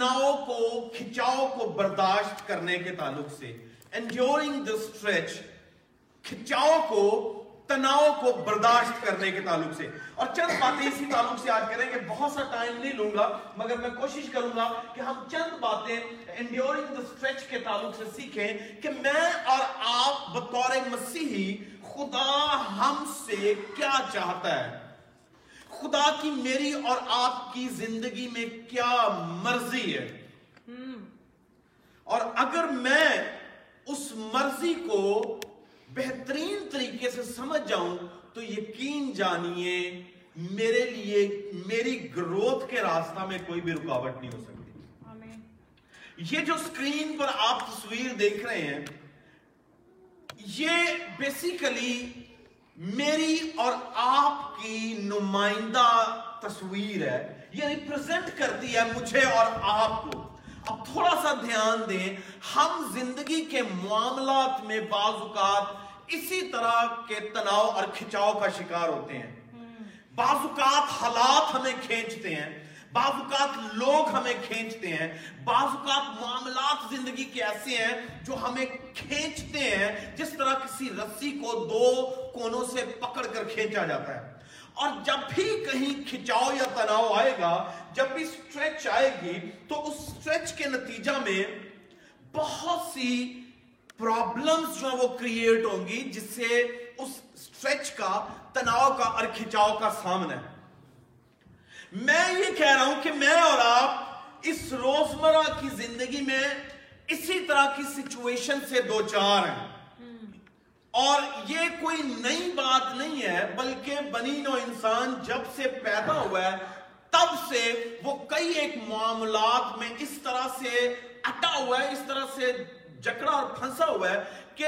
تناؤ کو کھچاؤ کو برداشت کرنے کے تعلق سے انڈیورنگ دا اسٹریچ کھچاؤ کو، تناؤ کو برداشت کرنے کے تعلق سے۔ اور چند باتیں اسی تعلق سے آج کریں گے بہت سا ٹائم نہیں لوں گا، مگر میں کوشش کروں گا کہ ہم چند باتیں انڈیورنگ دا اسٹریچ کے تعلق سے سیکھیں کہ میں اور آپ بطور مسیحی خدا ہم سے کیا چاہتا ہے۔ خدا کی میری اور آپ کی زندگی میں کیا مرضی ہے؟ اور اگر میں اس مرضی کو بہترین طریقے سے سمجھ جاؤں تو یقین جانیے میرے لیے میری گروتھ کے راستہ میں کوئی بھی رکاوٹ نہیں ہو سکتی۔ یہ جو اسکرین پر آپ تصویر دیکھ رہے ہیں یہ بیسیکلی میری اور آپ کی نمائندہ تصویر ہے یہ ریپرزینٹ کرتی ہے مجھے اور آپ کو۔ اب تھوڑا سا دھیان دیں ہم زندگی کے معاملات میں بعض اوقات اسی طرح کے تناؤ اور کھچاؤ کا شکار ہوتے ہیں۔ بعض اوقات حالات ہمیں کھینچتے ہیں۔ بعض لوگ ہمیں کھینچتے ہیں بعض معاملات زندگی کے ایسے ہیں جو ہمیں کھینچتے ہیں جس طرح کسی رسی کو دو کونوں سے پکڑ کر کھینچا جاتا ہے۔ اور جب بھی کہیں کھچاؤ یا تناؤ آئے گا، جب بھی سٹریچ آئے گی، تو اس سٹریچ کے نتیجہ میں بہت سی پرابلمز جو وہ کریٹ ہوں گی، جس سے اس سٹریچ کا، تناؤ کا اور کھچاؤ کا سامنا ہے۔ میں یہ کہہ رہا ہوں کہ میں اور آپ اس روزمرہ کی زندگی میں اسی طرح کی سچویشن سے دو چار ہیں۔ اور یہ کوئی نئی بات نہیں ہے، بلکہ بنی نو انسان جب سے پیدا ہوا ہے، تب سے وہ کئی ایک معاملات میں اس طرح سے اٹا ہوا ہے، اس طرح سے جکڑا اور پھنسا ہوا ہے کہ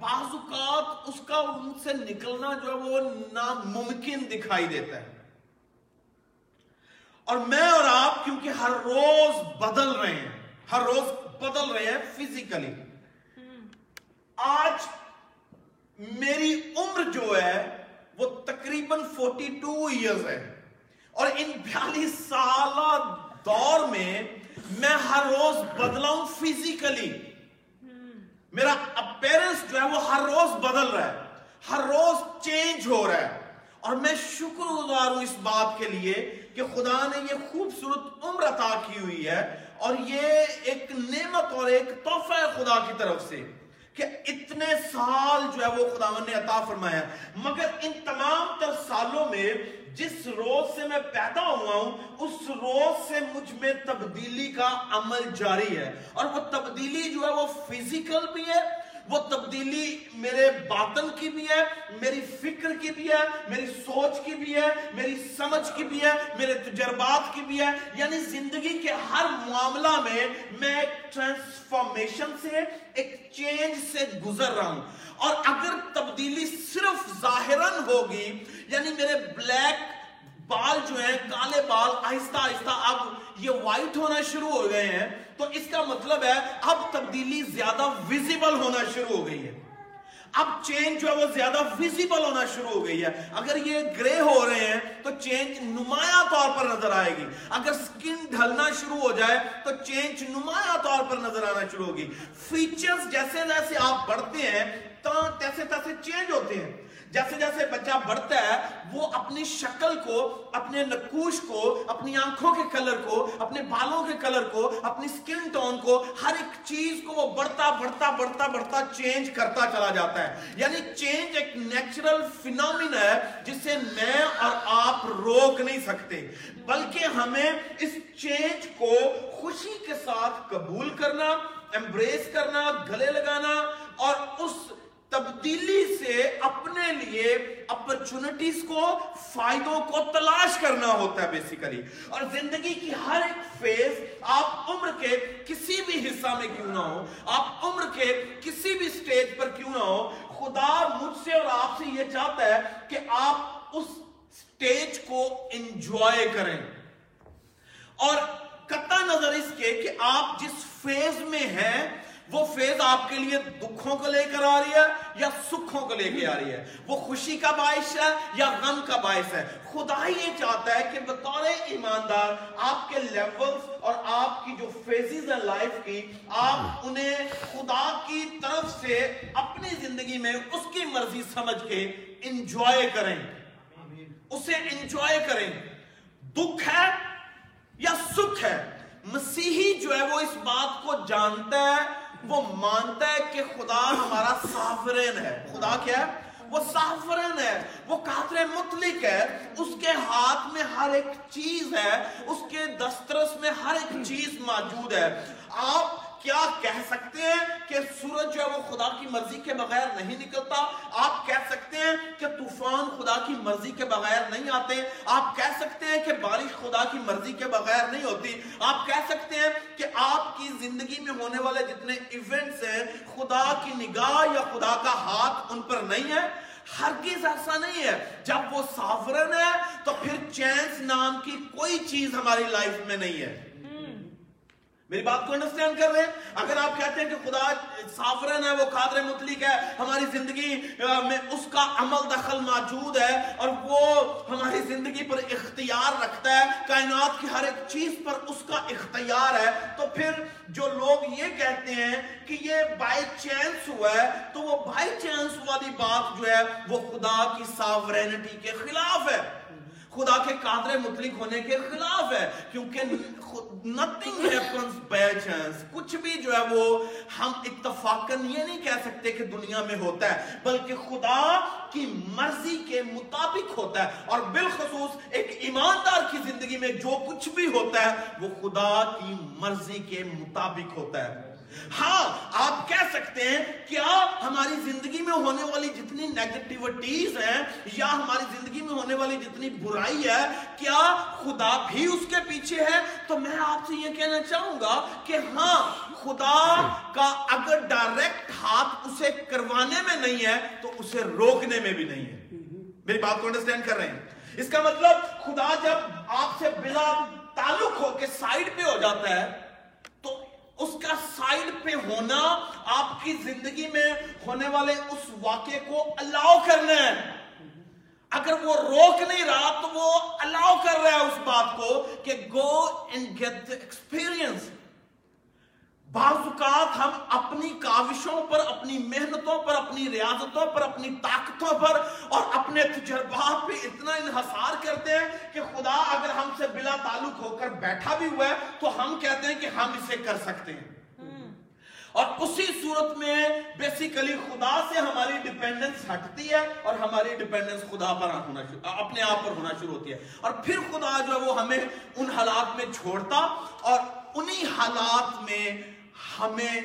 بعض اوقات اس کا ان سے نکلنا جو ہے وہ ناممکن دکھائی دیتا ہے۔ اور میں اور آپ کیونکہ ہر روز بدل رہے ہیں، ہر روز بدل رہے ہیں فزیکلی آج میری عمر جو ہے، وہ تقریباً فورٹی ٹو ایئرز ہے۔ اور ان بیالیس سالہ دور میں میں ہر روز بدلا ہوں فزیکلی میرا اپیرنس جو ہے، وہ ہر روز بدل رہا ہے۔ ہر روز چینج ہو رہا ہے۔ اور میں شکر گزار ہوں اس بات کے لیے کہ خدا نے یہ خوبصورت عمر عطا کی ہوئی ہے اور یہ ایک نعمت اور ایک تحفہ ہے خدا کی طرف سے کہ اتنے سال جو ہے وہ خداون نے عطا فرمایا مگر ان تمام تر سالوں میں جس روز سے میں پیدا ہوا ہوں، اس روز سے مجھ میں تبدیلی کا عمل جاری ہے۔ اور وہ تبدیلی جو ہے وہ فزیکل بھی ہے وہ تبدیلی میرے باطن کی بھی ہے، میری فکر کی بھی ہے، میری سوچ کی بھی ہے، میری سمجھ کی بھی ہے، میرے تجربات کی بھی ہے۔ یعنی زندگی کے ہر معاملہ میں میں ایک ٹرانسفارمیشن سے، ایک چینج سے گزر رہا ہوں۔ اور اگر تبدیلی صرف ظاہراً ہوگی یعنی میرے بلیک بال جو ہیں، کالے بال، آہستہ آہستہ اب یہ وائٹ ہونا شروع ہو گئے ہیں۔ تو اس کا مطلب ہے، اب تبدیلی زیادہ ویزیبل ہونا شروع ہو گئی ہے۔ اب چینج جو ہے وہ زیادہ ویزیبل ہونا شروع ہو گئی ہے۔ اگر یہ گرے ہو رہے ہیں، تو چینج نمایاں طور پر نظر آئے گی۔ اگر سکن ڈھلنا شروع ہو جائے، تو چینج نمایاں طور پر نظر آنا شروع ہوگی۔ فیچرز جیسے جیسے آپ بڑھتے ہیں تیسے تیسے چینج ہوتے ہیں۔ جیسے جیسے بچہ بڑھتا ہے، وہ اپنی شکل کو، اپنے نقوش کو، اپنی آنکھوں کے کلر کو، اپنے بالوں کے کلر کو، اپنی سکن ٹون کو، ہر ایک چیز کو وہ بڑھتا بڑھتا بڑھتا بڑھتا چینج کرتا چلا جاتا ہے۔ یعنی چینج ایک نیچرل فینومن ہے جسے میں اور آپ روک نہیں سکتے۔ بلکہ ہمیں اس چینج کو خوشی کے ساتھ قبول کرنا ایمبریس کرنا، گلے لگانا اور اس تبدیلی سے اپنے لیے اپرچونٹیز کو، فائدوں کو تلاش کرنا ہوتا ہے بیسیکلی اور زندگی کی ہر ایک فیز آپ عمر کے کسی بھی حصہ میں کیوں نہ ہو، آپ عمر کے کسی بھی سٹیج پر کیوں نہ ہو، خدا مجھ سے اور آپ سے یہ چاہتا ہے کہ آپ اس سٹیج کو انجوائے کریں۔ اور قطع نظر اس کے کہ آپ جس فیز میں ہیں وہ فیض آپ کے لیے دکھوں کو لے کر آ رہی ہے یا سکھوں کو لے کے آ رہی ہے؟ وہ خوشی کا باعث ہے یا غم کا باعث ہے؟ خدا یہ چاہتا ہے کہ بطور ایماندار آپ کے لیولز اور آپ کی جو فیزز ہیں لائف کی، آپ انہیں خدا کی طرف سے اپنی زندگی میں اس کی مرضی سمجھ کے انجوائے کریں۔ اسے انجوائے کریں۔ دکھ ہے یا سکھ ہے؟ مسیحی جو ہے وہ اس بات کو جانتا ہے وہ مانتا ہے کہ خدا ہمارا سافرین ہے۔ خدا کیا ہے؟ وہ سافرن ہے۔ وہ قادر مطلق ہے۔ اس کے ہاتھ میں ہر ایک چیز ہے۔ اس کے دسترس میں ہر ایک چیز موجود ہے۔ آپ کیا کہہ سکتے ہیں کہ سورج جو ہے وہ خدا کی مرضی کے بغیر نہیں نکلتا؟ آپ کہہ سکتے ہیں کہ طوفان خدا کی مرضی کے بغیر نہیں آتے؟ آپ کہہ سکتے ہیں کہ بارش خدا کی مرضی کے بغیر نہیں ہوتی؟ آپ کہہ سکتے ہیں کہ آپ کی زندگی میں ہونے والے جتنے ایونٹس ہیں، خدا کی نگاہ یا خدا کا ہاتھ ان پر نہیں ہے؟ ہرگز ایسا نہیں ہے۔ جب وہ سافرن ہے، تو پھر چینس نام کی کوئی چیز ہماری لائف میں نہیں ہے۔ میری بات کو انڈرسٹینڈ کر رہے ہیں؟ اگر آپ کہتے ہیں کہ خدا سافرن ہے، وہ قادر مطلق ہے، ہماری زندگی میں اس کا عمل دخل موجود ہے اور وہ ہماری زندگی پر اختیار رکھتا ہے، کائنات کی ہر ایک چیز پر اس کا اختیار ہے، تو پھر جو لوگ یہ کہتے ہیں کہ یہ بائی چانس ہوا ہے، تو وہ بائی چانس والی بات جو ہے، وہ خدا کی سافرینٹی کے خلاف ہے۔ خدا کے قادر مطلق ہونے کے خلاف ہے، کیونکہ nothing happens by chance. کچھ بھی جو ہے وہ ہم اتفاقاً یہ نہیں کہہ سکتے کہ دنیا میں ہوتا ہے، بلکہ خدا کی مرضی کے مطابق ہوتا ہے۔ اور بالخصوص ایک ایماندار کی زندگی میں جو کچھ بھی ہوتا ہے، وہ خدا کی مرضی کے مطابق ہوتا ہے۔ ہاں آپ کہہ سکتے ہیں کیا ہماری زندگی میں ہونے والی جتنی نیگٹیوٹیز ہیں یا ہماری زندگی میں ہونے والی جتنی برائی ہے، کیا خدا بھی اس کے پیچھے ہے؟ تو میں آپ سے یہ کہنا چاہوں گا کہ ہاں خدا کا اگر ڈائریکٹ ہاتھ اسے کروانے میں نہیں ہے، تو اسے روکنے میں بھی نہیں ہے۔ میری بات کو انڈرسٹینڈ کر رہے ہیں؟ اس کا مطلب خدا جب آپ سے بلا تعلق ہو کے سائڈ پہ ہو جاتا ہے اس کا سائڈ پہ ہونا آپ کی زندگی میں ہونے والے اس واقعے کو الاؤ کرنا ہے۔ اگر وہ روک نہیں رہا تو وہ الاؤ کر رہا ہے اس بات کو کہ گو اینڈ گیٹ ایکسپیرئنس بعض اوقات ہم اپنی کاوشوں پر اپنی محنتوں پر اپنی ریاضتوں پر اپنی طاقتوں پر اور اپنے تجربات پہ اتنا انحصار کرتے ہیں کہ خدا اگر ہم سے بلا تعلق ہو کر بیٹھا بھی ہوا ہے تو ہم کہتے ہیں کہ ہم اسے کر سکتے ہیں۔ اور اسی صورت میں بیسیکلی خدا سے ہماری ڈیپینڈنس ہٹتی ہے اور ہماری ڈیپینڈنس خدا پر ہونا شروع اپنے آپ پر ہونا شروع ہوتی ہے۔ اور پھر خدا جو ہے وہ ہمیں ان حالات میں چھوڑتا اور انہی حالات میں ہمیں،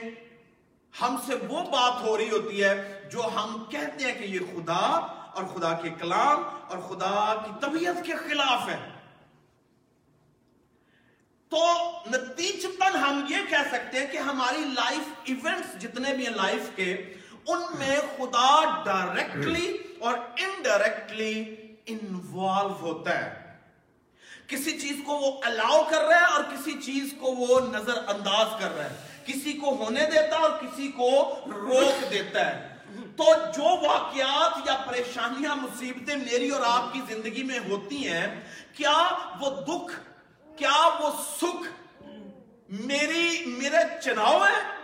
ہم سے وہ بات ہو رہی ہوتی ہے جو ہم کہتے ہیں کہ یہ خدا اور خدا کے کلام اور خدا کی طبیعت کے خلاف ہے۔ تو نتیجتاً ہم یہ کہہ سکتے ہیں کہ ہماری لائف ایونٹس جتنے بھی ہیں لائف کے، ان میں خدا ڈائریکٹلی اور انڈائریکٹلی انوالو ہوتا ہے۔ کسی چیز کو وہ الاؤ کر رہا ہے اور کسی چیز کو وہ نظر انداز کر رہا ہے۔ کسی کو ہونے دیتا اور کسی کو روک دیتا ہے۔ تو جو واقعات یا پریشانیاں، مصیبتیں میری اور آپ کی زندگی میں ہوتی ہیں، کیا وہ دکھ، کیا وہ سکھ میری، میرے چناؤ ہے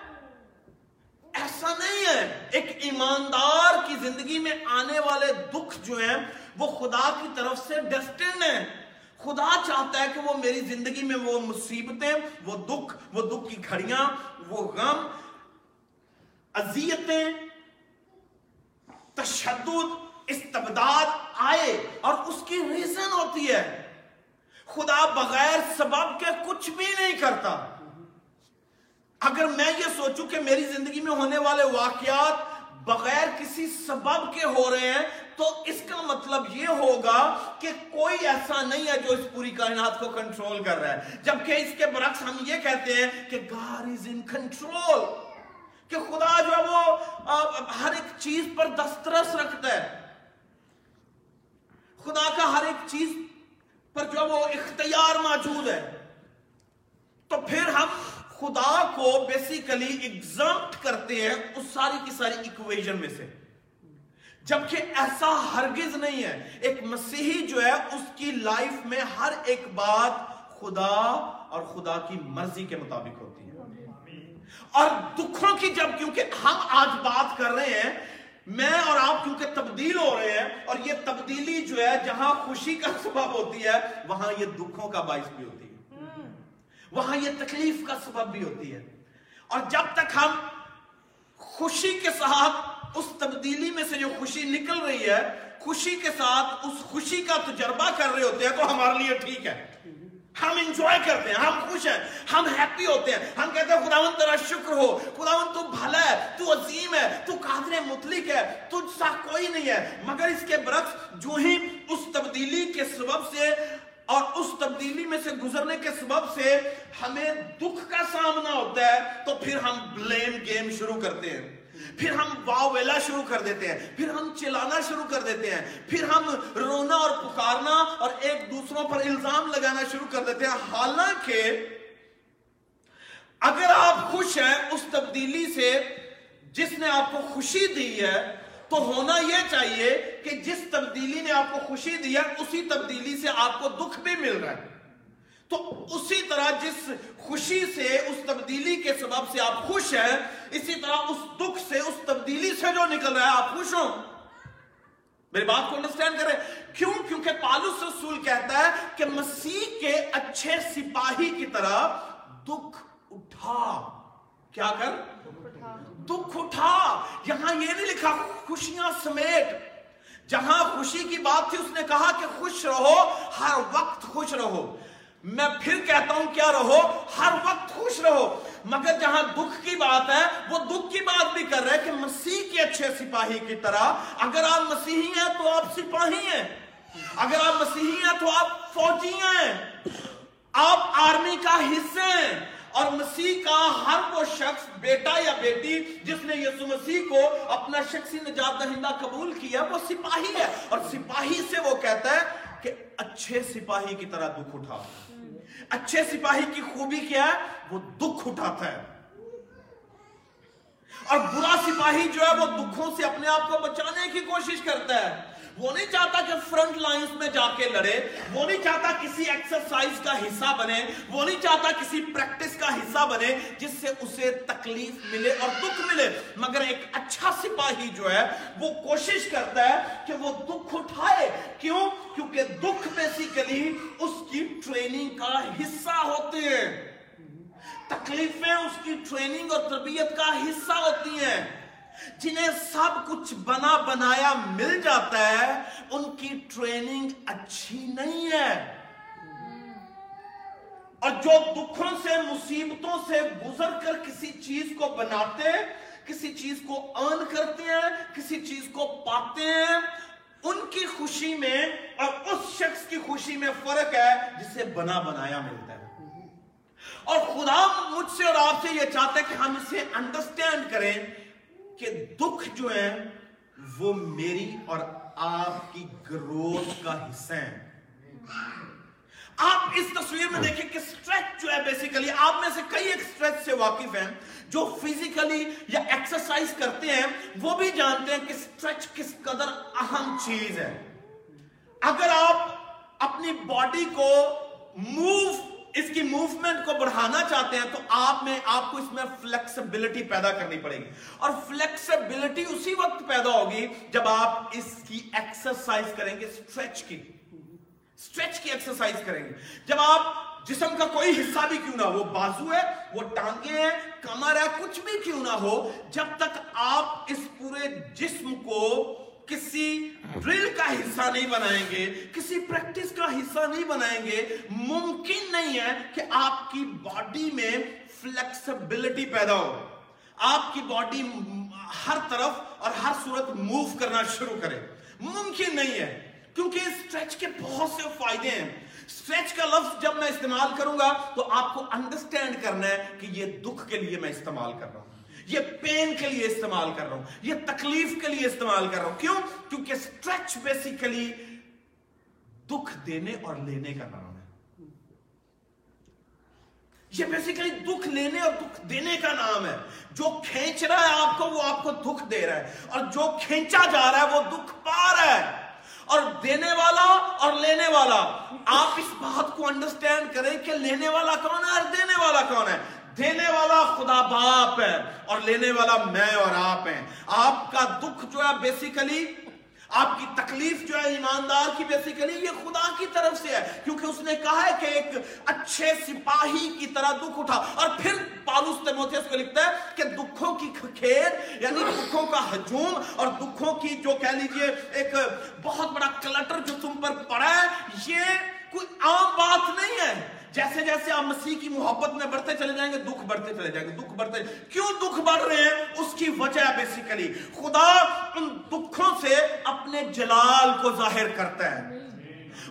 ایسا نہیں ہے۔ ایک ایماندار کی زندگی میں آنے والے دکھ جو ہیں، وہ خدا کی طرف سے ڈسٹن ہیں۔ خدا چاہتا ہے کہ وہ میری زندگی میں وہ مصیبتیں، وہ دکھ وہ دکھ کی گھڑیاں، وہ غم، اذیتیں، تشدد، استبداد آئے اور اس کی ریزن ہوتی ہے۔ خدا بغیر سبب کے کچھ بھی نہیں کرتا۔ اگر میں یہ سوچوں کہ میری زندگی میں ہونے والے واقعات بغیر کسی سبب کے ہو رہے ہیں تو اس کا مطلب یہ ہوگا کہ کوئی ایسا نہیں ہے جو اس پوری کائنات کو کنٹرول کر رہا ہے۔ جبکہ اس کے برعکس ہم یہ کہتے ہیں کہ God is in control کہ خدا جو ہے وہ ہر ایک چیز پر دسترس رکھتا ہے۔ خدا کا ہر ایک چیز پر جو وہ اختیار موجود ہے۔ تو پھر ہم خدا کو بیسیکلی ایگزامپٹ کرتے ہیں اس ساری کی ساری اکویژن میں سے۔ جبکہ ایسا ہرگز نہیں ہے۔ ایک مسیحی جو ہے، اس کی لائف میں ہر ایک بات خدا اور خدا کی مرضی کے مطابق ہوتی ہے۔ اور دکھوں کی جب، کیونکہ ہم آج بات کر رہے ہیں، میں اور آپ کیونکہ تبدیل ہو رہے ہیں، اور یہ تبدیلی جو ہے، جہاں خوشی کا سبب ہوتی ہے، وہاں یہ دکھوں کا باعث بھی ہوتی ہے۔ وہاں یہ تکلیف کا سبب بھی ہوتی ہے۔ اور جب تک ہم خوشی کے ساتھ اس تبدیلی میں سے جو خوشی نکل رہی ہے، خوشی کے ساتھ اس خوشی کا تجربہ کر رہے ہوتے ہیں تو ہمارے لیے ٹھیک ہے۔ ہم انجوائے کرتے ہیں، ہم خوش ہیں، ہم ہیپی ہوتے ہیں۔ ہم کہتے ہیں خداون تیرا شکر ہو خداون تو بھلا ہے، تو عظیم ہے، تو قادر مطلق ہے، تجھ سا کوئی نہیں ہے۔ مگر اس کے برعکس جو ہی اس تبدیلی کے سبب سے اور اس تبدیلی میں سے گزرنے کے سبب سے ہمیں دکھ کا سامنا ہوتا ہے، تو پھر ہم بلیم گیم شروع کرتے ہیں۔ پھر ہم واو ویلا شروع کر دیتے ہیں، پھر ہم چلانا شروع کر دیتے ہیں، پھر ہم رونا اور پکارنا اور ایک دوسروں پر الزام لگانا شروع کر دیتے ہیں۔ حالانکہ اگر آپ خوش ہیں اس تبدیلی سے جس نے آپ کو خوشی دی ہے، تو ہونا یہ چاہیے کہ جس تبدیلی نے آپ کو خوشی دی ہے، اسی تبدیلی سے آپ کو دکھ بھی مل رہا ہے۔ تو اسی طرح جس خوشی سے، اس تبدیلی کے سبب سے آپ خوش ہیں، اسی طرح اس دکھ سے، اس تبدیلی سے جو نکل رہا ہے، آپ خوش ہوں؟ میری بات کو انڈرسٹینڈ کریں۔ کیوں؟ کیونکہ پالوس رسول کہتا ہے کہ مسیح کے اچھے سپاہی کی طرح دکھ اٹھا۔ کیا کر؟ دکھ اٹھا۔ یہاں یہ نہیں لکھا، خوشیاں سمیٹ۔ جہاں خوشی کی بات تھی، اس نے کہا کہ خوش رہو، ہر وقت خوش رہو۔ میں پھر کہتا ہوں کیا رہو؟ ہر وقت خوش رہو۔ مگر جہاں دکھ کی بات ہے، وہ دکھ کی بات بھی کر رہے کہ مسیح کے اچھے سپاہی کی طرح اگر آپ مسیحی ہیں تو آپ سپاہی ہیں۔ اگر آپ مسیحی ہیں تو آپ فوجی ہیں۔ آپ آرمی کا حصے ہیں۔ اور مسیح کا ہر وہ شخص، بیٹا یا بیٹی، جس نے یسو مسیح کو اپنا شخصی نجات دہندہ قبول کیا، وہ سپاہی ہے۔ اور سپاہی سے وہ کہتا ہے کہ اچھے سپاہی کی طرح دکھ اٹھا اچھے سپاہی کی خوبی کیا ہے؟ وہ دکھ اٹھاتا ہے۔ اور برا سپاہی جو ہے وہ دکھوں سے اپنے آپ کو بچانے کی کوشش کرتا ہے۔ وہ نہیں چاہتا کہ فرنٹ لائنز میں جا کے لڑے، وہ نہیں چاہتا کسی ایکسرسائز کا حصہ بنے، وہ نہیں چاہتا کسی پریکٹس کا حصہ بنے جس سے اسے تکلیف ملے اور دکھ ملے۔ مگر ایک اچھا سپاہی جو ہے، وہ کوشش کرتا ہے کہ وہ دکھ اٹھائے۔ کیوں؟ کیونکہ دکھ بیسیکلی اس کی ٹریننگ کا حصہ ہوتے ہیں۔ تکلیفیں اس کی ٹریننگ اور تربیت کا حصہ ہوتی ہیں۔ جنہیں سب کچھ بنا بنایا مل جاتا ہے، ان کی ٹریننگ اچھی نہیں ہے۔ اور جو دکھوں سے، مصیبتوں سے گزر کر کسی چیز کو بناتے، کسی چیز کو ارن کرتے ہیں، کسی چیز کو پاتے ہیں، ان کی خوشی میں اور اس شخص کی خوشی میں فرق ہے جسے بنا بنایا ملتا ہے۔ اور خدا مجھ سے اور آپ سے یہ چاہتا ہے کہ ہم اسے انڈرسٹینڈ کریں۔ کہ دکھ جو ہے وہ میری اور آپ کی گروتھ کا حصہ ہیں۔ آپ اس تصویر میں دیکھیں کہ سٹریچ جو ہے بیسیکلی آپ میں سے کئی ایک سٹریچ سے واقف ہیں جو فزیکلی یا ایکسرسائز کرتے ہیں، وہ بھی جانتے ہیں کہ سٹریچ کس قدر اہم چیز ہے۔ اگر آپ اپنی باڈی کو موو اس کی موومنٹ کو بڑھانا چاہتے ہیں تو آپ میں آپ کو اس میں فلیکسیبلٹی پیدا کرنی پڑے گی۔ اور فلیکسیبلٹی اسی وقت پیدا ہوگی جب آپ اس کی ایکسرسائز کریں گے سٹریچ کی۔ سٹریچ کی ایکسرسائز کریں گے۔ جب آپ جسم کا کوئی حصہ بھی کیوں نہ ہو بازو ہے، وہ ٹانگیں ہیں، کمر ہے، کچھ بھی کیوں نہ ہو، جب تک آپ اس پورے جسم کو کسی ڈرل کا حصہ نہیں بنائیں گے، کسی پریکٹس کا حصہ نہیں بنائیں گے۔ ممکن نہیں ہے کہ آپ کی باڈی میں فلیکسیبلٹی پیدا ہو۔ آپ کی باڈی ہر طرف اور ہر صورت موو کرنا شروع کرے۔ ممکن نہیں ہے، کیونکہ اسٹریچ کے بہت سے فائدے ہیں۔ اسٹریچ کا لفظ جب میں استعمال کروں گا تو آپ کو انڈرسٹینڈ کرنا ہے کہ یہ دکھ کے لیے میں استعمال کر رہا ہوں۔ یہ پین کے لیے استعمال کر رہا ہوں، یہ تکلیف کے لیے استعمال کر رہا ہوں۔ کیوں؟ کیونکہ سٹریچ بیسیکلی دکھ دینے اور لینے کا نام ہے۔ یہ بیسیکلی دکھ لینے اور دکھ دینے کا نام ہے۔ جو کھینچ رہا ہے آپ کو، وہ آپ کو دکھ دے رہا ہے۔ اور جو کھینچا جا رہا ہے، وہ دکھ پا رہا ہے۔ اور دینے والا اور لینے والا، آپ اس بات کو انڈرسٹینڈ کریں کہ لینے والا کون ہے اور دینے والا کون ہے۔ دینے والا خدا باپ ہے اور لینے والا میں اور آپ ہیں۔ آپ کا دکھ جو ہے بیسیکلی آپ کی تکلیف جو ہے ایماندار کی بیسیکلی یہ خدا کی طرف سے ہے۔ کیونکہ اس نے کہا ہے کہ ایک اچھے سپاہی کی طرح دکھ اٹھا۔ اور پھر پالوس تیموتھیس کو لکھتا ہے کہ دکھوں کی کھیر یعنی دکھوں کا ہجوم اور دکھوں کی جو کہہ لیجیے ایک بہت بڑا کلٹر جو تم پر پڑا ہے، یہ کوئی عام بات نہیں ہے۔ جیسے جیسے آپ مسیح کی محبت میں بڑھتے چلے جائیں گے، دکھ بڑھتے چلے جائیں گے، دکھ بڑھتے۔ کیوں دکھ بڑھ رہے ہیں؟ اس کی وجہ بیسیکلی خدا ان دکھوں سے اپنے جلال کو ظاہر کرتا ہے۔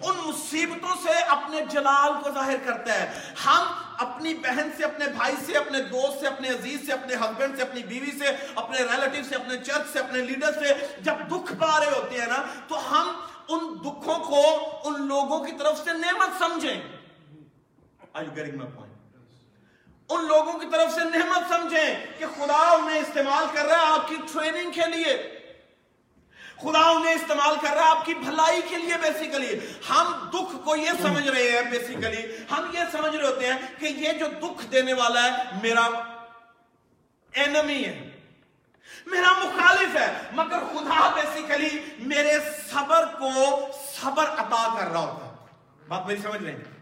ان مصیبتوں سے اپنے جلال کو ظاہر کرتا ہے۔ ہم اپنی بہن سے، اپنے بھائی سے، اپنے دوست سے، اپنے عزیز سے، اپنے ہسبینڈ سے، اپنی بیوی سے، اپنے ریلیٹیو سے، اپنے چرچ سے، اپنے لیڈر سے جب دکھ پا رہے ہوتے ہیں نا، تو ہم ان دکھوں کو ان لوگوں کی طرف سے نعمت سمجھیں۔ ان لوگوں کی طرف سے نعمت سمجھیں کہ خدا انہیں استعمال کر رہا ہے آپ کی ٹریننگ کے لیے۔ خدا انہیں استعمال کر رہا ہے آپ کی بھلائی کے لیے بیسیکلی ہم دکھ کو یہ سمجھ رہے ہیں بیسیکلی ہم یہ سمجھ رہے ہوتے ہیں کہ یہ جو دکھ دینے والا ہے میرا اینمی ہے۔ میرا مخالف ہے۔ مگر خدا بیسیکلی میرے صبر کو صبر عطا کر رہا ہوتا ہے۔ بات میری سمجھ رہے ہیں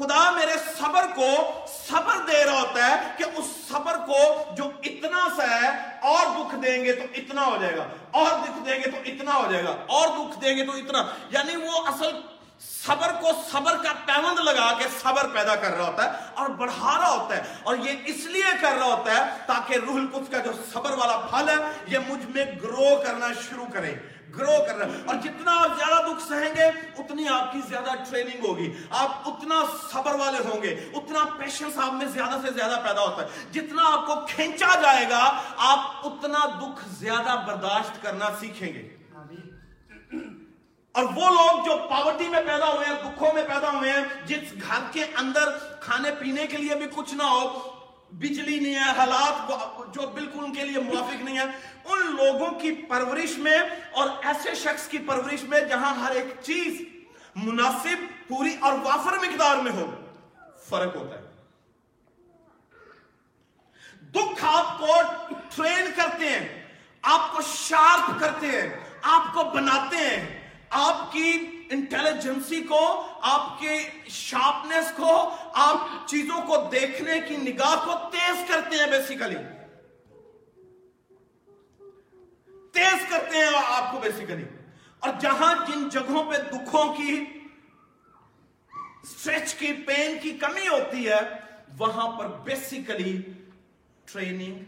خدا میرے صبر کو صبر دے رہا ہوتا ہے کہ اس صبر کو جو اتنا سا ہے، اور دکھ دیں گے تو اتنا ہو جائے گا، اور دکھ دیں گے تو اتنا ہو جائے گا، اور دکھ دیں گے تو اتنا۔ یعنی وہ اصل صبر کو صبر کا پیوند لگا کے صبر پیدا کر رہا ہوتا ہے اور بڑھا رہا ہوتا ہے اور یہ اس لیے کر رہا ہوتا ہے تاکہ روح القدس کا جو صبر والا پھل ہے، یہ مجھ میں گرو کرنا شروع کرے۔ گرو کر رہا ہے اور جتنا آپ زیادہ دکھ سہیں گے، اتنی آپ کی زیادہ ٹریننگ ہوگی۔ آپ اتنا صبر والے ہوں گے، اتنا پیشنس آپ میں زیادہ سے زیادہ پیدا ہوتا ہے۔ جتنا آپ کو کھینچا جائے گا، آپ اتنا دکھ زیادہ برداشت کرنا سیکھیں گے۔ اور وہ لوگ جو پاورٹی میں پیدا ہوئے ہیں دکھوں میں پیدا ہوئے ہیں، جس گھر کے اندر کھانے پینے کے لیے بھی کچھ نہ ہو، بجلی نہیں ہے، حالات جو بالکل ان کے لیے موافق نہیں ہے ان لوگوں کی پرورش میں اور ایسے شخص کی پرورش میں جہاں ہر ایک چیز مناسب، پوری اور وافر مقدار میں ہو، فرق ہوتا ہے۔ دکھ آپ کو ٹرین کرتے ہیں، آپ کو شارپ کرتے ہیں، آپ کو بناتے ہیں۔ آپ کی انٹیلیجنسی کو، آپ کے شارپنس کو، آپ چیزوں کو دیکھنے کی نگاہ کو تیز کرتے ہیں بیسیکلی تیز کرتے ہیں آپ کو بیسیکلی اور جہاں جن جگہوں پہ دکھوں کی سٹریچ کی پین کی کمی ہوتی ہے، وہاں پر بیسیکلی ٹریننگ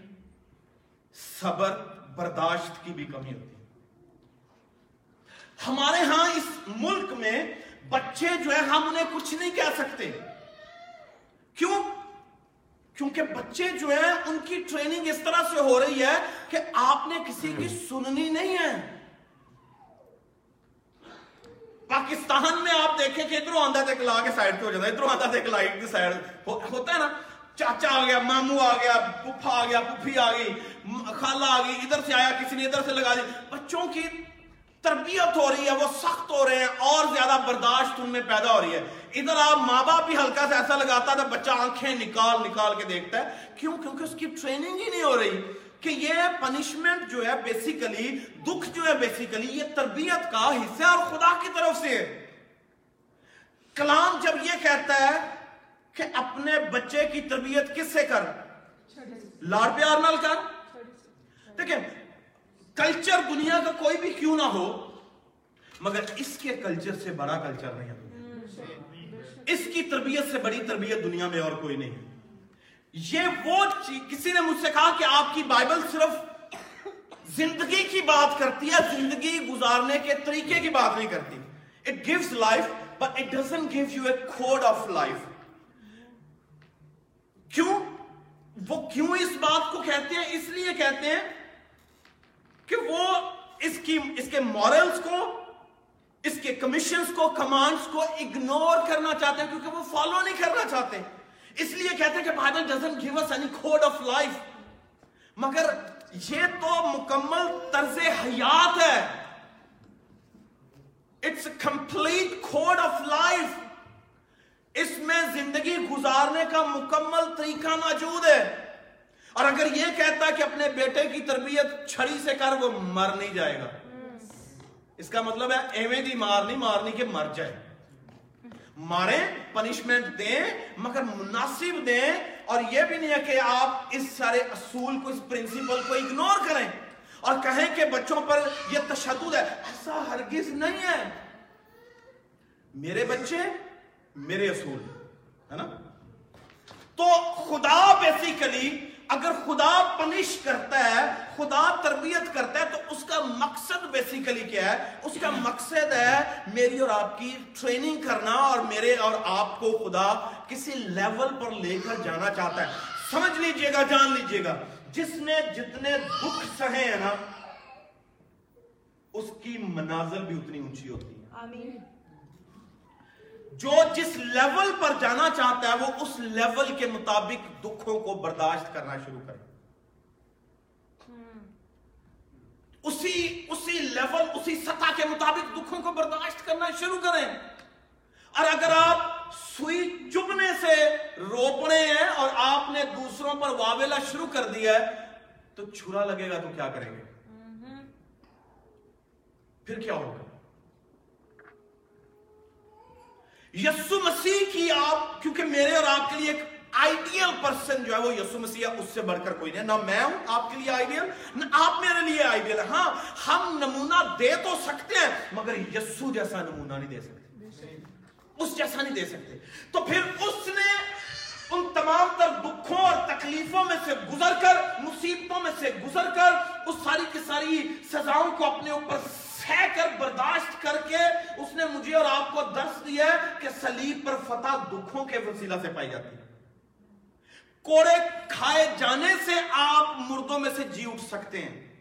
صبر، برداشت کی بھی کمی ہوتی ہے. ہمارے ہاں اس ملک میں بچے جو ہے ہم انہیں کچھ نہیں کہہ سکتے۔ کیوں؟ کیونکہ بچے جو ہیں، ان کی ٹریننگ اس طرح سے ہو رہی ہے کہ آپ نے کسی کی سننی نہیں ہے۔ پاکستان میں آپ دیکھیں کہ ادھر آندہ تک لا کے سائڈ پہ ہو جاتا ہے، ادھر آندہ تک لائٹ کی سائڈ ہوتا ہے نا۔ چاچا آ گیا مامو آ گیا پپھا آ گیا پپھی آ گئی، خالہ آ گئی، ادھر سے آیا، کسی نے ادھر سے لگا دی۔ بچوں کی تربیت ہو رہی ہے وہ سخت ہو رہے ہیں اور زیادہ برداشت ان میں پیدا ہو رہی ہے۔ ادھر آپ ماں باپ بھی ہلکا سے ایسا لگاتا تھا بچہ آنکھیں نکال نکال کے دیکھتا ہے۔ کیوں؟ کیونکہ اس کی ٹریننگ ہی نہیں ہو رہی کہ یہ پنشمنٹ جو ہے بیسیکلی دکھ جو ہے بیسیکلی یہ تربیت کا حصہ اور خدا کی طرف سے۔ ہے کلام جب یہ کہتا ہے کہ اپنے بچے کی تربیت کس سے کر؟ لاڑ پیار نال کر۔ دیکھیں کلچر دنیا کا کوئی بھی کیوں نہ ہو، مگر اس کے کلچر سے بڑا کلچر نہیں ہے اس کی تربیت سے بڑی تربیت دنیا میں اور کوئی نہیں۔ یہ وہ کسی نے مجھ سے کہا کہ آپ کی بائبل صرف زندگی کی بات کرتی ہے، زندگی گزارنے کے طریقے کی بات نہیں کرتی۔ It gives life but it doesn't give you a code of life کیوں؟ وہ کیوں اس بات کو کہتے ہیں؟ اس لیے کہتے ہیں کہ وہ اس کی اس کے مورلز کو، اس کے کمیشنز کو کمانڈز کو اگنور کرنا چاہتے ہیں کیونکہ وہ فالو نہیں کرنا چاہتے اس لیے کہتے ہیں کہ Bible doesn't give us any code of life مگر یہ تو مکمل طرز حیات ہے۔ It's complete code of life اس میں زندگی گزارنے کا مکمل طریقہ موجود ہے۔ اور اگر یہ کہتا ہے کہ اپنے بیٹے کی تربیت چھڑی سے کر، وہ مر نہیں جائے گا۔ اس کا مطلب ہے ایویں دی مار نہیں مارنی کہ مر جائے۔ ماریں پنشمنٹ دیں، مگر مناسب دیں۔ اور یہ بھی نہیں ہے کہ آپ اس سارے اصول کو، اس پرنسپل کو اگنور کریں اور کہیں کہ بچوں پر یہ تشدد ہے۔ ایسا ہرگز نہیں ہے۔ میرے بچے، میرے اصول، ہے نا؟ تو خدا بیسیکلی اگر خدا پنش کرتا ہے، خدا تربیت کرتا ہے، تو اس کا مقصد بیسیکلی کیا ہے؟ اس کا مقصد ہے میری اور آپ کی ٹریننگ کرنا اور میرے اور آپ کو خدا کسی لیول پر لے کر جانا چاہتا ہے۔ سمجھ لیجیے گا، جان لیجیے گا۔ جس نے جتنے دکھ سہے ہیں نا، اس کی منازل بھی اتنی اونچی ہوتی ہے۔ آمین۔ جو جس لیول پر جانا چاہتا ہے وہ اس لیول کے مطابق دکھوں کو برداشت کرنا شروع کرے۔ اسی اسی لیول اسی سطح کے مطابق دکھوں کو برداشت کرنا شروع کریں۔ اور اگر آپ سوئی چبنے سے روپنے ہیں اور آپ نے دوسروں پر واویلا شروع کر دیا ہے تو چھرا لگے گا تو کیا کریں گے؟ پھر کیا ہوگا؟ یسو مسیح کی آپ، کیونکہ میرے اور آپ کے لیے ایک آئیڈیل پرسن جو ہے وہ یسو مسیح ہے، اس سے بڑھ کر کوئی نہیں نہ میں ہوں، آپ کے لیے آئیڈیل نہ آپ میرے لیے آئیڈیل ہاں ہم نمونہ دے تو سکتے ہیں، مگر یسو جیسا نمونہ نہیں دے سکتے۔ اس جیسا نہیں دے سکتے۔ تو پھر اس نے ان تمام تر دکھوں اور تکلیفوں میں سے گزر کر، مصیبتوں میں سے گزر کر، اس ساری کی ساری سزاؤں کو اپنے اوپر سہ کر برداشت کر کے اس نے مجھے اور آپ کو درس دیا ہے کہ سلیب پر فتح دکھوں کے وسیلہ سے پائی جاتی ہے۔ کوڑے کھائے جانے سے آپ مردوں میں سے جی اٹھ سکتے ہیں۔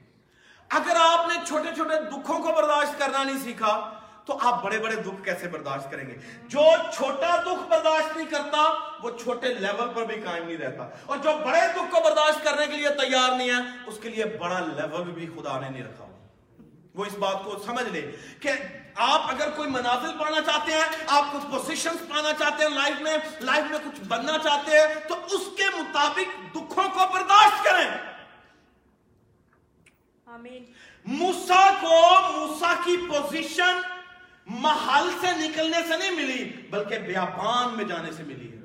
اگر آپ نے چھوٹے چھوٹے دکھوں کو برداشت کرنا نہیں سیکھا، تو آپ بڑے بڑے دکھ کیسے برداشت کریں گے؟ جو چھوٹا دکھ برداشت نہیں کرتا، وہ چھوٹے لیول پر بھی قائم نہیں رہتا۔ اور جو بڑے دکھ کو برداشت کرنے کے لیے تیار نہیں ہے، اس کے لیے بڑا لیول بھی خدا نے نہیں رکھا۔ وہ اس بات کو سمجھ لے کہ آپ اگر کوئی منازل پانا چاہتے ہیں آپ کچھ پوزیشن پانا چاہتے ہیں لائف میں لائف میں کچھ بننا چاہتے ہیں تو اس کے مطابق دکھوں کو برداشت کریں۔ موسا کو موسا کی پوزیشن محل سے نکلنے سے نہیں ملی بلکہ بیابان میں جانے سے ملی ہے۔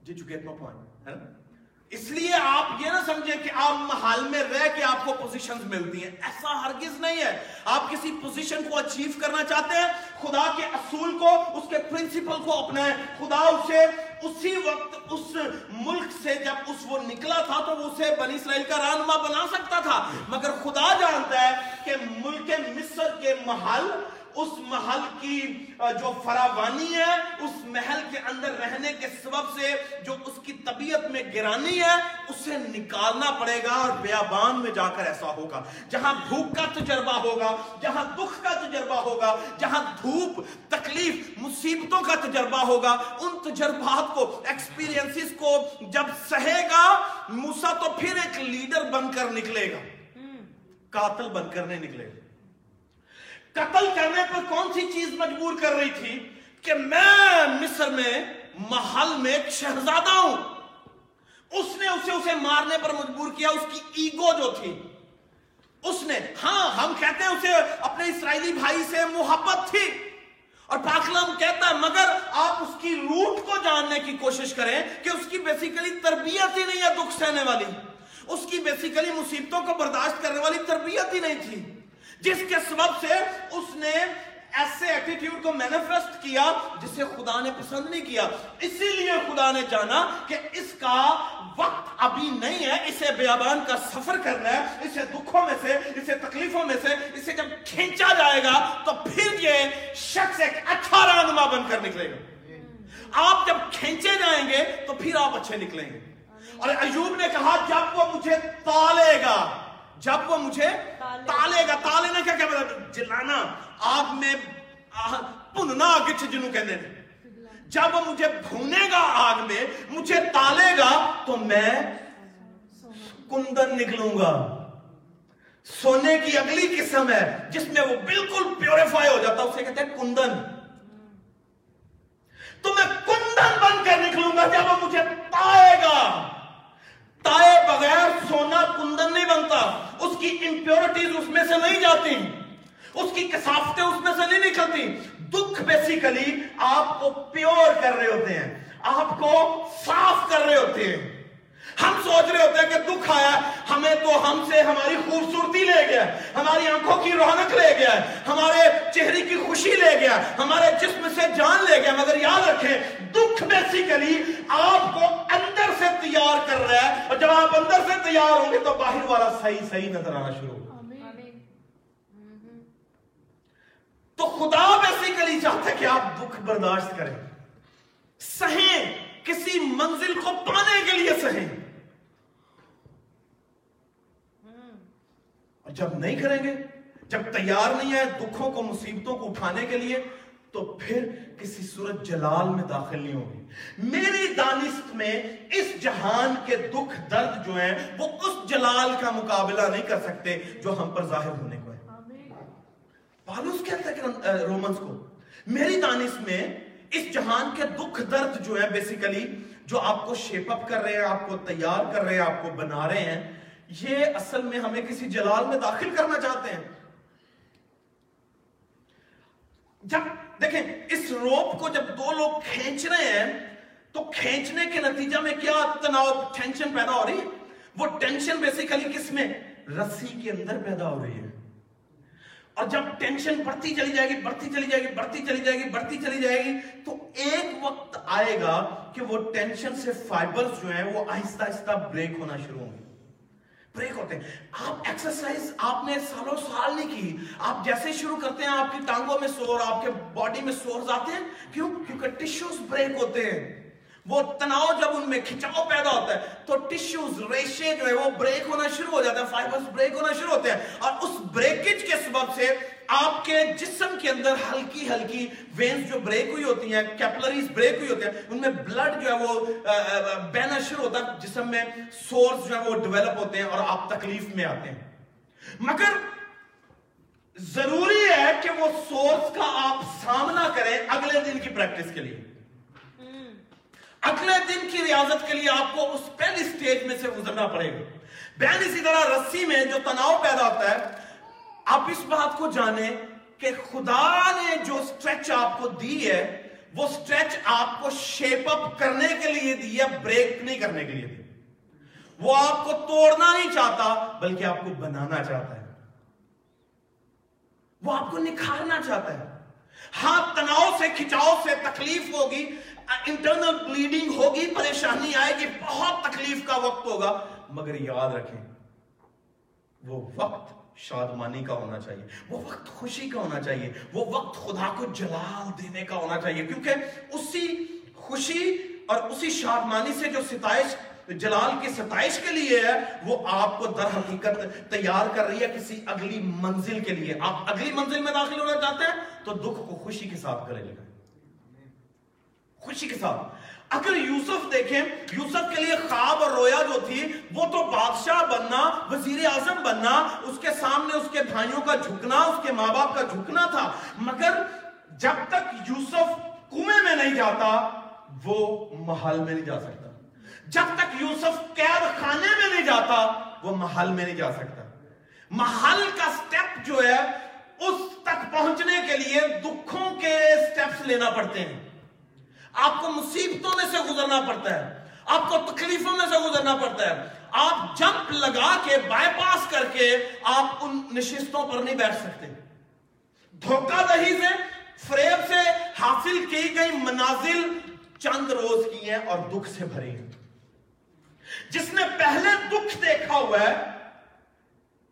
جی چکے پوائنٹ ہے نا؟ اس لیے آپ یہ نہ سمجھیں کہ آپ محل میں رہ کے آپ کو پوزیشنز ملتی ہیں۔ ایسا ہرگز نہیں ہے۔ آپ کسی پوزیشن کو اچیو کرنا چاہتے ہیں، خدا کے اصول کو، اس کے پرنسپل کو اپنائیں۔ خدا اسے اسی وقت، اس ملک سے جب اس وہ نکلا تھا تو وہ اسے بنی اسرائیل کا رہنما بنا سکتا تھا۔ مگر خدا جانتا ہے کہ ملک مصر کے محل اس محل کی جو فراوانی ہے اس محل کے اندر رہنے کے سبب سے جو اس کی طبیعت میں گرانی ہے اسے نکالنا پڑے گا اور بیابان میں جا کر ایسا ہوگا۔ جہاں بھوک کا تجربہ ہوگا جہاں دکھ کا تجربہ ہوگا جہاں دھوپ تکلیف مصیبتوں کا تجربہ ہوگا ان تجربات کو ایکسپیرینسز کو جب سہے گا موسا تو پھر ایک لیڈر بن کر نکلے گا۔ قاتل بن کر نہیں نکلے گا۔ قتل کرنے پر کون سی چیز مجبور کر رہی تھی کہ میں مصر میں محل میں ایک شہزادہ ہوں؟ اس نے اسے اسے مارنے پر مجبور کیا، اس کی ایگو جو تھی۔ اس نے ہاں ہم کہتے ہیں اسے اپنے اسرائیلی بھائی سے محبت تھی۔ اور پاکلام کہتا ہے، مگر آپ اس کی روٹ کو جاننے کی کوشش کریں کہ اس کی بیسیکلی تربیت ہی نہیں ہے دکھ سہنے والی۔ اس کی بیسیکلی مصیبتوں کو برداشت کرنے والی تربیت ہی نہیں تھی۔ جس کے سبب سے اس نے ایسے ایٹیٹیوڈ کو مینیفیسٹ کیا جسے خدا نے پسند نہیں کیا۔ اسی لیے خدا نے جانا کہ اس کا وقت ابھی نہیں ہے، اسے بیابان کا سفر کرنا ہے، اسے دکھوں میں سے، اسے تکلیفوں میں سے، اسے جب کھینچا جائے گا تو پھر یہ شخص ایک اچھا رہنما بن کر نکلے گا۔ آپ جب کھینچے جائیں گے تو پھر آپ اچھے نکلیں گے۔ اور ایوب نے کہا، جب وہ مجھے تالے گا جب وہ مجھے تالے گا تالے نا کیا کیا مطلب جلانا آگ میں پننا آگے چھے جنوں کہنے جب مجھے بھونے گا آگ میں مجھے تالے گا تو میں کندن نکلوں گا۔ سونے کی اگلی قسم ہے جس میں وہ بالکل پیوریفائی ہو جاتا اسے کہتے ہیں کندن۔ تو میں کندن بن کر نکلوں گا جب وہ مجھے تائے گا۔ تائے بغیر سونا کندن نہیں بنتا۔ اس کی امپیورٹیز اس میں سے نہیں جاتی۔ اس کی کسافتیں اس میں سے نہیں نکلتی۔ دکھ بیسیکلی آپ کو پیور کر رہے ہوتے ہیں۔ آپ کو صاف کر رہے ہوتے ہیں۔ ہم سوچ رہے ہوتے ہیں کہ دکھ آیا ہمیں تو ہم سے ہماری خوبصورتی لے گیا ہماری آنکھوں کی رونق لے گیا ہمارے چہرے کی خوشی لے گیا ہمارے جسم سے جان لے گیا مگر یاد رکھیں، دکھ بیسیکلی آپ کو اندر سے تیار کر رہا ہے۔ اور جب آپ اندر سے تیار ہوں گے تو باہر والا صحیح صحیح نظر آنا شروع ہوگا۔ تو خدا بیسیکلی چاہتا ہے کہ آپ دکھ برداشت کریں۔ سہیں، کسی منزل کو پانے کے لیے سہیں۔ جب نہیں کریں گے، جب تیار نہیں ہے دکھوں کو، مصیبتوں کو اٹھانے کے لیے، تو پھر کسی صورت جلال میں داخل نہیں ہوگی۔ میری دانست میں اس جہان کے دکھ درد جو ہیں، وہ اس جلال کا مقابلہ نہیں کر سکتے جو ہم پر ظاہر ہونے کو ہے۔ پالوس کہتا ہے کہ رومنز کو۔ میری دانست میں اس جہان کے دکھ درد جو ہے بیسیکلی جو آپ کو شیپ اپ کر رہے ہیں، آپ کو تیار کر رہے ہیں، آپ کو بنا رہے ہیں یہ اصل میں ہمیں کسی جلال میں داخل کرنا چاہتے ہیں۔ جب دیکھیں، اس روپ کو جب دو لوگ کھینچ رہے ہیں، تو کھینچنے کے نتیجہ میں کیا تناؤ، ٹینشن پیدا ہو رہی؟ ہے وہ ٹینشن بیسیکلی کس میں؟ رسی کے اندر پیدا ہو رہی ہے۔ اور جب ٹینشن بڑھتی چلی جائے گی، بڑھتی چلی جائے گی، بڑھتی چلی جائے گی، بڑھتی چلی جائے گی، تو ایک وقت آئے گا کہ وہ ٹینشن سے فائبرز جو ہیں، وہ آہستہ آہستہ بریک ہونا شروع ہوں گے۔ بریک ہوتے ہیں آپ ایکسرسائز آپ نے سالوں سال نہیں کی آپ جیسے شروع کرتے ہیں آپ کی ٹانگوں میں سور آپ کے باڈی میں سورز آتے ہیں کیوں کیونکہ ٹیشوز بریک ہوتے ہیں وہ تناؤ جب ان میں کھچاؤ پیدا ہوتا ہے، تو ٹیشوز ریشے جو ہے وہ بریک ہونا شروع ہو جاتے ہیں فائبرز بریک ہونا شروع ہوتے ہیں۔ اور اس بریکج کے سبب سے آپ کے جسم کے اندر ہلکی ہلکی وینز جو بریک ہوئی ہوتی ہیں کیپلریز بریک ہوئی ہوتی ہیں، ان میں بلڈ جو ہے وہ بہنا شروع ہوتا ہے، جسم میں سورس جو ہے وہ ڈیولپ ہوتے ہیں اور آپ تکلیف میں آتے ہیں۔ مگر ضروری ہے کہ وہ سورس کا آپ سامنا کریں اگلے دن کی پریکٹس کے لیے۔ اگلے دن کی ریاضت کے لیے آپ کو اس پہلی سٹیج میں سے گزرنا پڑے گا۔ بہن اسی طرح رسی میں جو تناؤ پیدا ہوتا ہے، آپ اس بات کو جانیں کہ خدا نے جو سٹریچ آپ کو دی ہے، وہ سٹریچ آپ کو شیپ اپ کرنے کے لیے دی ہے بریک نہیں کرنے کے لیے دی۔ وہ آپ کو توڑنا نہیں چاہتا، بلکہ آپ کو بنانا چاہتا ہے۔ وہ آپ کو نکھارنا چاہتا ہے۔ ہاں تناؤ سے، کھچاؤ سے تکلیف ہوگی انٹرنل بلیڈنگ ہوگی، پریشانی آئے گی، بہت تکلیف کا وقت ہوگا۔ مگر یاد رکھیں، وہ وقت شادمانی کا ہونا چاہیے، وہ وقت خوشی کا ہونا چاہیے، وہ وقت خدا کو جلال دینے کا ہونا چاہیے۔ کیونکہ اسی خوشی اور اسی شادمانی سے جو ستائش، جلال کی ستائش کے لیے ہے، وہ آپ کو در حقیقت تیار کر رہی ہے کسی اگلی منزل کے لیے۔ آپ اگلی منزل میں داخل ہونا چاہتے ہیں، تو دکھ کو خوشی کے ساتھ کرے لگا خوشی کے ساتھ۔ اگر یوسف دیکھیں، یوسف کے لیے خواب اور رویا جو تھی، وہ تو بادشاہ بننا، وزیر اعظم بننا، اس کے سامنے اس کے بھائیوں کا جھکنا، اس کے ماں باپ کا جھکنا تھا۔ مگر جب تک یوسف کنویں میں نہیں جاتا، وہ محل میں نہیں جا سکتا۔ جب تک یوسف قید خانے میں نہیں جاتا، وہ محل میں نہیں جا سکتا۔ محل کا سٹیپ جو ہے، اس تک پہنچنے کے لیے دکھوں کے سٹیپس لینا پڑتے ہیں۔ آپ کو مصیبتوں میں سے گزرنا پڑتا ہے، آپ کو تکلیفوں میں سے گزرنا پڑتا ہے۔ آپ جمپ لگا کے بائی پاس کر کے آپ ان نشستوں پر نہیں بیٹھ سکتے۔ دھوکہ دہی سے، فریب سے حاصل کی گئی منازل چند روز کی ہیں اور دکھ سے بھری ہیں۔ جس نے پہلے دکھ دیکھا ہوا ہے،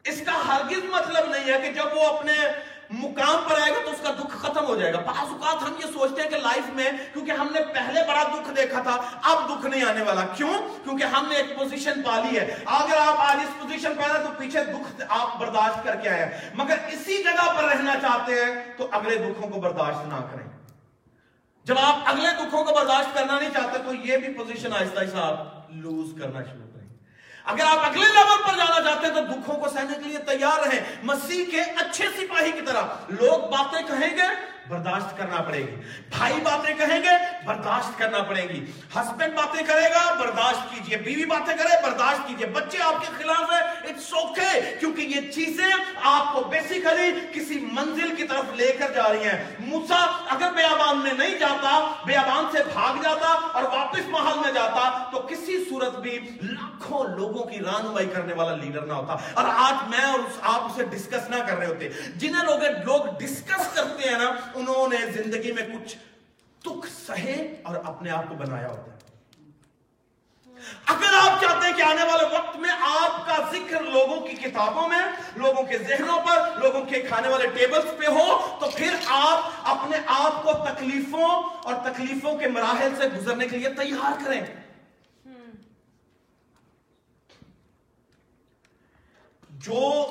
اس کا ہرگز مطلب نہیں ہے کہ جب وہ اپنے مقام پر آئے گا تو اس کا دکھ ختم ہو جائے گا۔ بعض اوقات ہم یہ سوچتے ہیں کہ لائف میں، کیونکہ ہم نے پہلے بڑا دکھ دیکھا تھا، اب دکھ نہیں آنے والا۔ کیوں؟ کیونکہ ہم نے ایک پوزیشن پالی ہے۔ اگر آپ آج اس پوزیشن پہ تو پیچھے دکھ آپ برداشت کر کے آئے مگر اسی جگہ پر رہنا چاہتے ہیں تو اگلے دکھوں کو برداشت نہ کریں۔ جب آپ اگلے دکھوں کو برداشت کرنا نہیں چاہتے تو یہ بھی پوزیشن آہستہ آہستہ آپ لوز کرنا شروع کریں اگر آپ اگلے لیول پر جانا چاہتے ہیں تو دکھوں کو سہنے کے لیے تیار رہیں۔ مسیح کے اچھے سپاہی کی طرح۔ لوگ باتیں کہیں گے برداشت کرنا پڑے گی۔ بھائی باتیں کہیں گے، برداشت کرنا پڑے گی۔ ہسبینڈ باتیں کرے گا، برداشت کیجیے۔ بیوی باتیں کرے، برداشت کیجیے۔ بچے آپ کے خلاف ہے اٹس اوکے کیونکہ یہ چیزیں آپ کو بیسیکلی کسی منزل کی طرف لے کر جا رہی ہیں۔ موسیٰ اگر بیابان میں نہیں جاتا، بیابان سے بھاگ جاتا اور واپس محل میں جاتا، تو کسی صورت بھی لاکھوں لوگوں کی رہنمائی کرنے والا لیڈر نہ ہوتا۔ اور آج میں اور آپ اسے ڈسکس نہ کر رہے ہوتے۔ جنہیں لوگ ڈسکس کرتے ہیں نا انہوں نے زندگی میں کچھ تک سہے اور اپنے آپ کو بنایا ہوتا ہے۔ اگر آپ چاہتے ہیں کہ آنے والے وقت میں آپ کا ذکر لوگوں کی کتابوں میں، لوگوں کے ذہنوں پر، لوگوں کے کھانے والے ٹیبلز پہ ہو، تو پھر آپ اپنے آپ کو تکلیفوں اور تکلیفوں کے مراحل سے گزرنے کے لیے تیار کریں۔ جو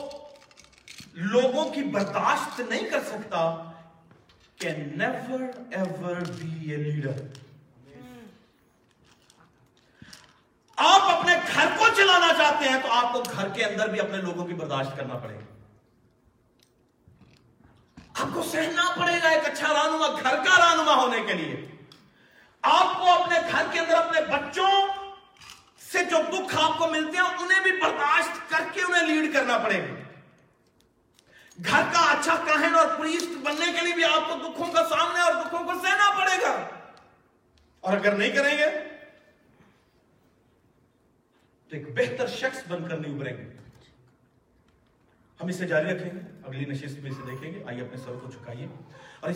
لوگوں کی برداشت نہیں کر سکتا can never ever be a leader. آپ اپنے گھر کو چلانا چاہتے ہیں تو آپ کو گھر کے اندر بھی اپنے لوگوں کی برداشت کرنا پڑے گا آپ کو سہنا پڑے گا ایک اچھا رانما گھر کا رانما ہونے کے لیے آپ کو اپنے گھر کے اندر اپنے بچوں سے جو دکھ آپ کو ملتے ہیں انہیں بھی برداشت کر کے انہیں لیڈ کرنا پڑے گا گھر کا اچھا کہن اور پریسٹ بننے کے لیے بھی آپ کو دکھوں کا سامنے اور دکھوں کو سہنا پڑے گا۔ اور اگر نہیں کریں گے، تو ایک بہتر شخص بن کر نہیں ابھریں گے۔ ہم اسے جاری رکھیں گے، اگلی نشست میں اسے دیکھیں گے۔ آئیے اپنے سر کو چکائیے اور